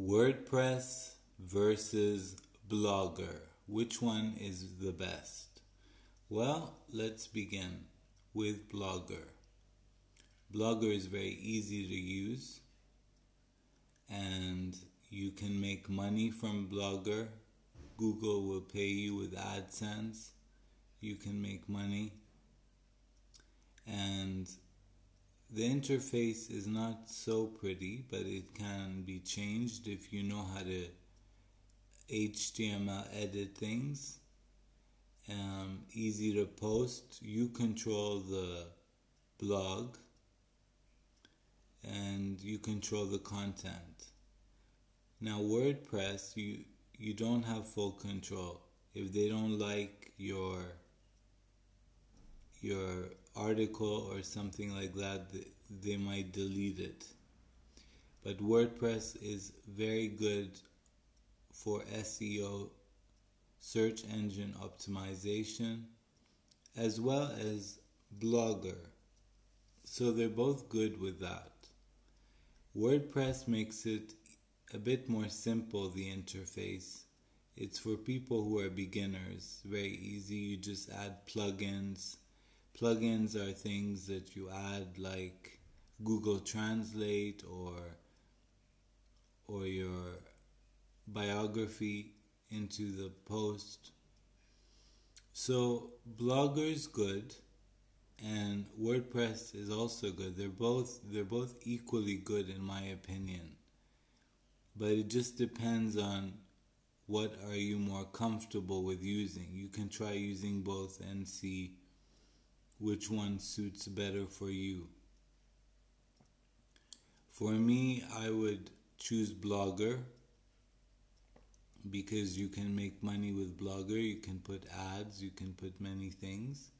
WordPress versus Blogger. Which one is the best? Well, let's begin with Blogger. Blogger is very easy to use and you can make money from Blogger. Google will pay you with AdSense. You can make money. And the interface is not so pretty, but it can be changed if you know how to HTML edit things. Um, easy to post. You control the blog and you control the content. Now WordPress, you you don't have full control. If they don't like your your article or something like that, they might delete it. But WordPress is very good for SEO, search engine optimization, as well as Blogger. So they're both good with that. WordPress makes it a bit more simple, the interface. It's for people who are beginners, very easy. You just add plugins Plugins are things that you add like Google Translate or or your biography into the post. So Blogger is good and WordPress is also good. They're both they're both equally good in my opinion. But it just depends on what are you more comfortable with using. You can try using both and see which one suits better for you. For me, I would choose Blogger because you can make money with Blogger. You can put ads, you can put many things,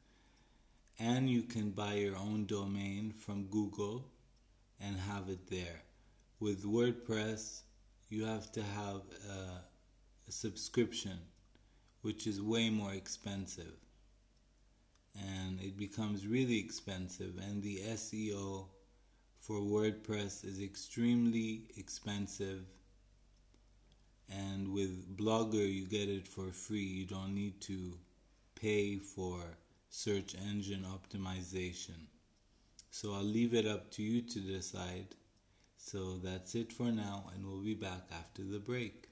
and you can buy your own domain from Google and have it there. With WordPress, you have to have a, a subscription, which is way more expensive and it becomes really expensive. And the SEO for WordPress is extremely expensive. And with Blogger you get it for free. You don't need to pay for search engine optimization. So I'll leave it up to you to decide. So that's it for now and we'll be back after the break